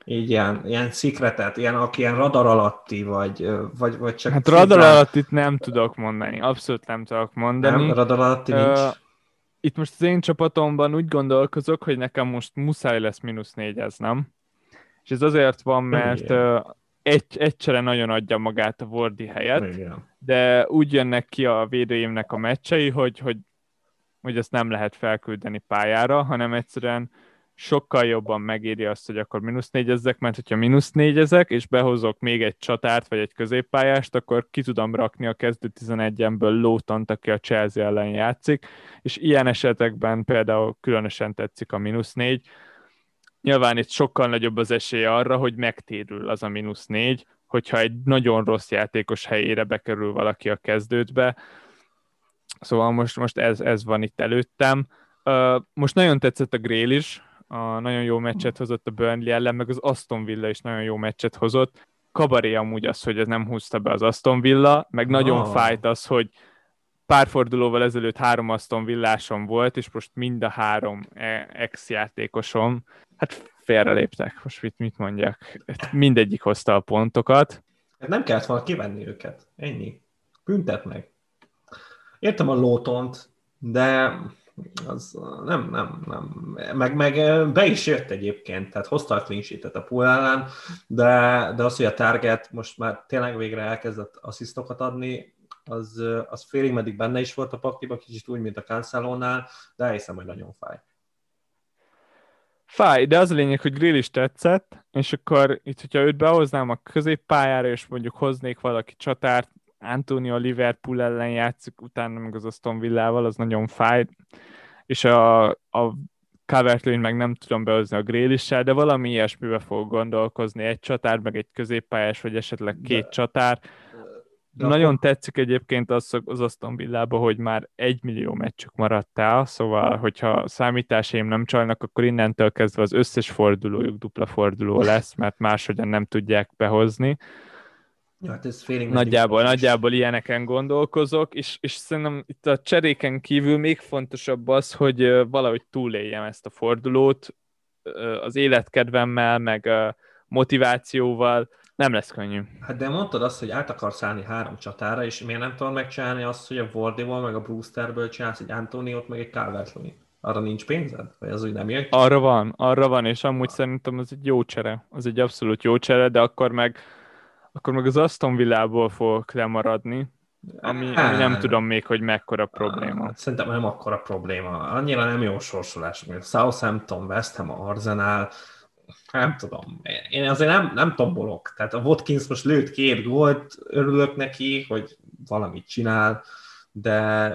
Így ilyen, ilyen szikretet, ilyen, aki ilyen radar alatti, vagy, vagy, vagy csak... Hát radar alatti nem tudok mondani, abszolút nem tudok mondani. Nem, radar alatti uh, nincs itt most az én csapatomban úgy gondolkozok, hogy nekem most muszáj lesz mínusz négy, ez nem? És ez azért van, mert uh, egy, egyszerre nagyon adja magát a Wardi helyett, Igen. de úgy jönnek ki a védőimnek a meccsei, hogy, hogy, hogy ezt nem lehet felküldeni pályára, hanem egyszerűen sokkal jobban megéri azt, hogy akkor mínusz négyezzek, mert hogyha mínusz négyezek, és behozok még egy csatárt, vagy egy középpályást, akkor ki tudom rakni a kezdő 11-ből Lótant, aki a Chelsea ellen játszik, és ilyen esetekben például különösen tetszik a mínusz négy. Nyilván itt sokkal nagyobb az esély arra, hogy megtérül az a mínusz négy, hogyha egy nagyon rossz játékos helyére bekerül valaki a kezdődbe. Szóval most, most ez, ez van itt előttem. Most nagyon tetszett a Grél is, a nagyon jó meccset hozott a Burnley ellen, meg az Aston Villa is nagyon jó meccset hozott. Kabaré amúgy az, hogy ez nem húzta be az Aston Villa, meg nagyon oh. fájt az, hogy pár fordulóval ezelőtt három Aston Villásom volt, és most mind a három e- ex-játékosom, hát félreléptek, most mit, mit mondjak, mindegyik hozta a pontokat. Hát nem kellett volna kivenni őket, ennyi. Büntet meg. Értem a lótont, de az nem, nem, nem. Meg, meg be is jött egyébként, tehát hozta a clean a pool ellen, de, de az, hogy a target most már tényleg végre elkezdett asszisztokat adni, az, az félig meddig benne is volt a pakliba, kicsit úgy, mint a Cancelónál, de elhiszem, hogy nagyon fáj. Fáj, de az a lényeg, hogy Grill is tetszett, és akkor itt, hogyha őt behoznám a középpályára, és mondjuk hoznék valaki csatárt, Antonio Liverpool ellen játszik, utána meg az Aston Villával, az nagyon fáj, és a, a calvert meg nem tudom behozni a Grélissel, de valami ilyesmibe fog gondolkozni, egy csatár, meg egy középpályás, vagy esetleg két de, csatár. De Nagyon akkor... tetszik egyébként az, az Aston Villában, hogy már egy millió meccsük maradt el, szóval, hogyha számításaim nem csalnak, akkor innentől kezdve az összes fordulójuk dupla forduló lesz, mert máshogyan nem tudják behozni. Ja, hát ez félig nagyjából, nagyjából ilyeneken gondolkozok, és, és szerintem itt a cseréken kívül még fontosabb az, hogy valahogy túléljem ezt a fordulót az életkedvemmel, meg motivációval, nem lesz könnyű. Hát de mondtad azt, hogy át akarsz állni három csatára, és miért nem tudod megcsinálni azt, hogy a Wardival, meg a Brewsterből csinálsz egy Antoniót, meg egy calvert arra nincs pénzed? Vagy az úgy nem jön? Arra van, arra van, és amúgy szerintem az egy jó csere. Az egy abszolút jó csere, de akkor meg akkor meg az Aston Villából fogok lemaradni, ami, ami nem tudom még, hogy mekkora probléma. Hát szerintem nem akkora probléma. Annyira nem jó sorsolás, mint Southampton, West Ham, Arsenal, nem tudom. Én azért nem, nem tombolok. Tehát a Watkins most lőtt két gólt, örülök neki, hogy valamit csinál, de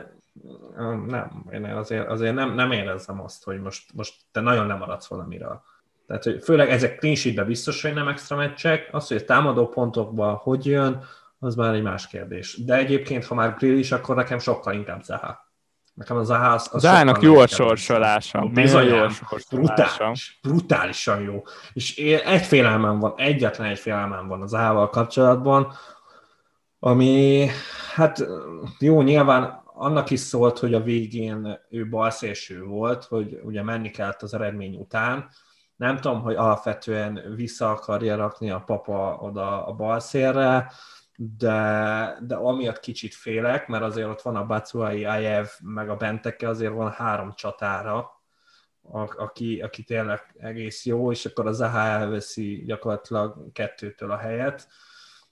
nem, én azért, azért nem, nem érezzem azt, hogy most, most te nagyon nem maradsz valamiről. Tehát, hogy főleg ezek clean biztos, hogy nem extra meccsek, az, hogy a támadó pontokban hogy jön, az már egy más kérdés. De egyébként, ha már grill is, akkor nekem sokkal inkább Zaha. Nekem a Zaha az, az Zahának jó a sorsolása. Bizony, jó. Brutális, brutálisan jó. És egy félelmem van, egyetlen egy félelmem van az Zahával kapcsolatban, ami, hát jó, nyilván annak is szólt, hogy a végén ő balszélső volt, hogy ugye menni kellett az eredmény után, nem tudom, hogy alapvetően vissza akarja rakni a papa oda a bal de, de amiatt kicsit félek, mert azért ott van a Bacuai, Ajev, meg a Benteke, azért van három csatára, aki, aki tényleg egész jó, és akkor az Zaha elveszi gyakorlatilag kettőtől a helyet,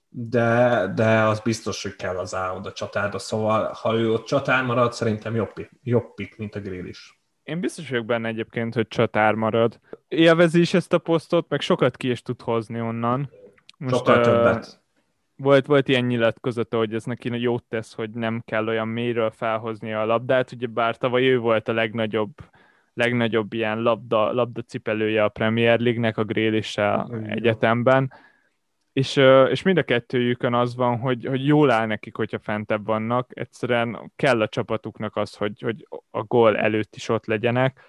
de, de az biztos, hogy kell az A oda csatárra, szóval ha ő ott csatár marad, szerintem jobb, jobb pick, mint a grill is. Én biztos vagyok benne egyébként, hogy csatár marad. Élvezi is ezt a posztot, meg sokat ki is tud hozni onnan. Most, Sokkal uh, többet. Volt, volt ilyen nyilatkozata, hogy ez neki jót tesz, hogy nem kell olyan mélyről felhozni a labdát, ugye bár tavaly ő volt a legnagyobb legnagyobb ilyen labda, labda cipelője a Premier League-nek a Grélissel egyetemben és, és mind a kettőjükön az van, hogy, hogy jól áll nekik, hogyha fentebb vannak, egyszerűen kell a csapatuknak az, hogy, hogy a gól előtt is ott legyenek.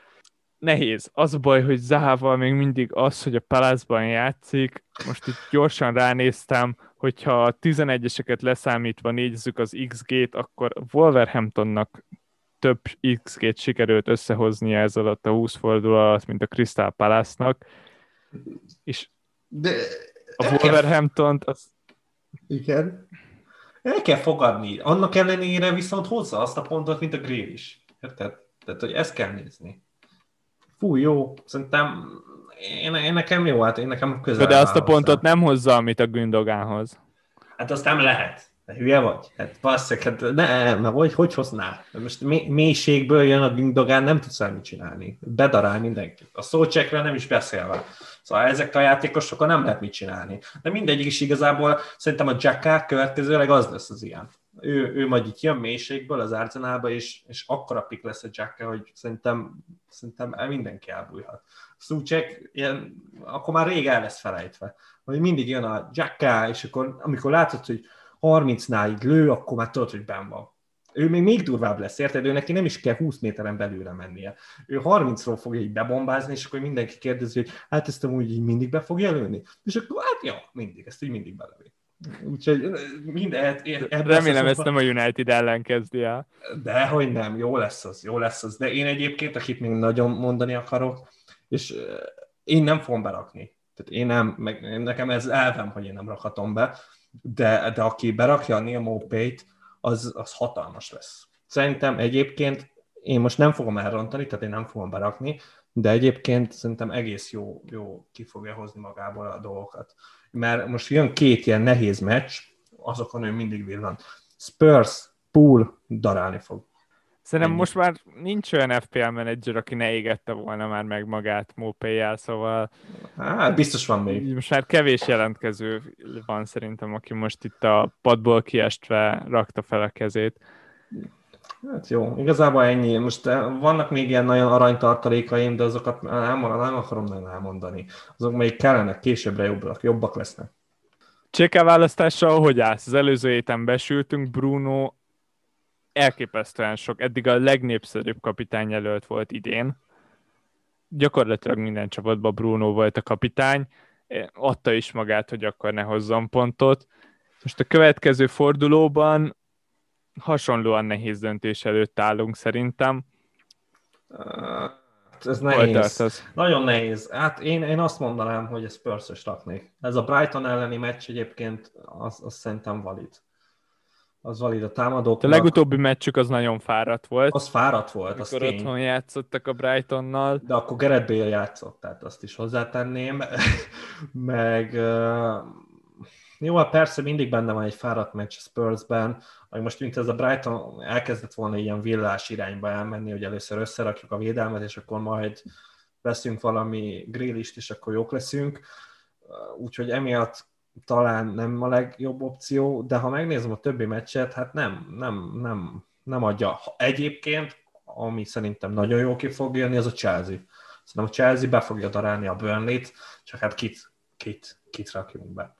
Nehéz. Az a baj, hogy Zahával még mindig az, hogy a Palace-ban játszik, most itt gyorsan ránéztem, hogyha a 11-eseket leszámítva nézzük az XG-t, akkor Wolverhamptonnak több XG-t sikerült összehoznia ez alatt a 20 forduló alatt, mint a Crystal Palace-nak. És de a wolverhampton az... Igen. El kell fogadni. Annak ellenére viszont hozza azt a pontot, mint a Grill is. Érted? Tehát, hogy ezt kell nézni. fú, jó, szerintem én, én nekem jó, hát én nekem közel. De azt a pontot nem hozza, amit a Gündogánhoz. Hát azt nem lehet. Hülye vagy? Hát basszak, hát ne, mert hogy, hogy hozná? Most mélységből jön a Gündogán, nem tudsz mit csinálni. Bedarál mindenki. A szócsekre nem is beszélve. Szóval ezek a játékosokkal nem lehet mit csinálni. De mindegyik is igazából szerintem a Jacká következőleg az lesz az ilyen. Ő, ő majd itt jön mélységből az Arzenálba, és, és akkora pik lesz a Jacká, hogy szerintem, szerintem mindenki elbújhat. Szócsek, ilyen, akkor már rég el lesz felejtve. Hogy mindig jön a Jacká, és akkor amikor látod, hogy 30-nál lő, akkor már tudod, hogy benn van ő még még durvább lesz, érted? Ő neki nem is kell 20 méteren belülre mennie. Ő 30-ról fogja így bebombázni, és akkor mindenki kérdezi, hogy hát ezt amúgy így mindig be fogja lőni. És akkor hát jó, mindig, ezt így mindig belövi. Úgyhogy minden... Remélem ezt nem a United ellen kezdi el. De hogy nem, jó lesz az, jó lesz az. De én egyébként, akit még nagyon mondani akarok, és én nem fogom berakni. Tehát én nem, meg nekem ez elvem, hogy én nem rakhatom be, de, de aki berakja a Neil Mopay-t, az, az hatalmas lesz. Szerintem egyébként én most nem fogom elrontani, tehát én nem fogom berakni, de egyébként szerintem egész jó, jó ki fogja hozni magából a dolgokat. Mert most jön két ilyen nehéz meccs, azokon ő mindig villan. Spurs, Pool darálni fog. Szerintem most már nincs olyan FPL menedzser, aki ne égette volna már meg magát Mopéjel, szóval... Hát, biztos van még. Most már kevés jelentkező van szerintem, aki most itt a padból kiestve rakta fel a kezét. Hát jó, igazából ennyi. Most eh, vannak még ilyen nagyon aranytartalékaim, de azokat nem, nem akarom nem elmondani. Azok még kellene, későbbre jobbak, jobbak lesznek. Cséke választással hogy állsz? Az előző héten besültünk, Bruno elképesztően sok, eddig a legnépszerűbb kapitány jelölt volt idén. Gyakorlatilag minden csapatban Bruno volt a kapitány, adta is magát, hogy akkor ne hozzon pontot. Most a következő fordulóban hasonlóan nehéz döntés előtt állunk szerintem. Uh, ez nehéz. Nagyon nehéz. Hát én, én azt mondanám, hogy ez spurs raknék. Ez a Brighton elleni meccs egyébként, az, az szerintem valid az valid a támadók. A legutóbbi meccsük az nagyon fáradt volt. Az fáradt volt, az tény. otthon játszottak a Brightonnal. De akkor Gerett Bale játszott, tehát azt is hozzátenném. [LAUGHS] Meg jó, hát persze mindig benne van egy fáradt meccs a Spursben, hogy most mint ez a Brighton elkezdett volna ilyen villás irányba elmenni, hogy először összerakjuk a védelmet, és akkor majd veszünk valami grillist, és akkor jók leszünk. Úgyhogy emiatt talán nem a legjobb opció, de ha megnézem a többi meccset, hát nem, nem, nem, nem adja. Egyébként, ami szerintem nagyon jó ki fog jönni, az a Chelsea. Szerintem a Chelsea be fogja darálni a Burnley-t, csak hát kit, kit, kit rakjunk be.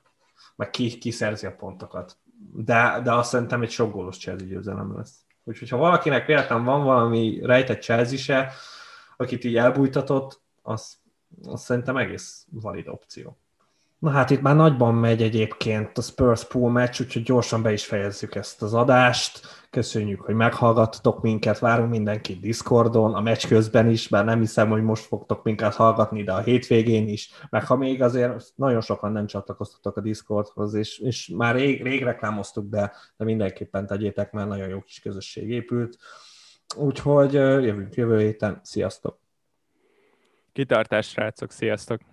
Meg ki, ki szerzi a pontokat. De, de azt szerintem egy sok gólos Chelsea győzelem lesz. Úgyhogy ha valakinek véletlen van valami rejtett Chelsea se, akit így elbújtatott, az, az szerintem egész valid opció. Na hát itt már nagyban megy egyébként a Spurs pool meccs, úgyhogy gyorsan be is fejezzük ezt az adást. Köszönjük, hogy meghallgattatok minket, várunk mindenkit Discordon, a meccs közben is, bár nem hiszem, hogy most fogtok minket hallgatni, de a hétvégén is, meg ha még azért nagyon sokan nem csatlakoztatok a Discordhoz, és, és már rég, rég reklámoztuk be, de mindenképpen tegyétek, mert nagyon jó kis közösség épült. Úgyhogy jövünk jövő héten, sziasztok! Kitartás, srácok, sziasztok!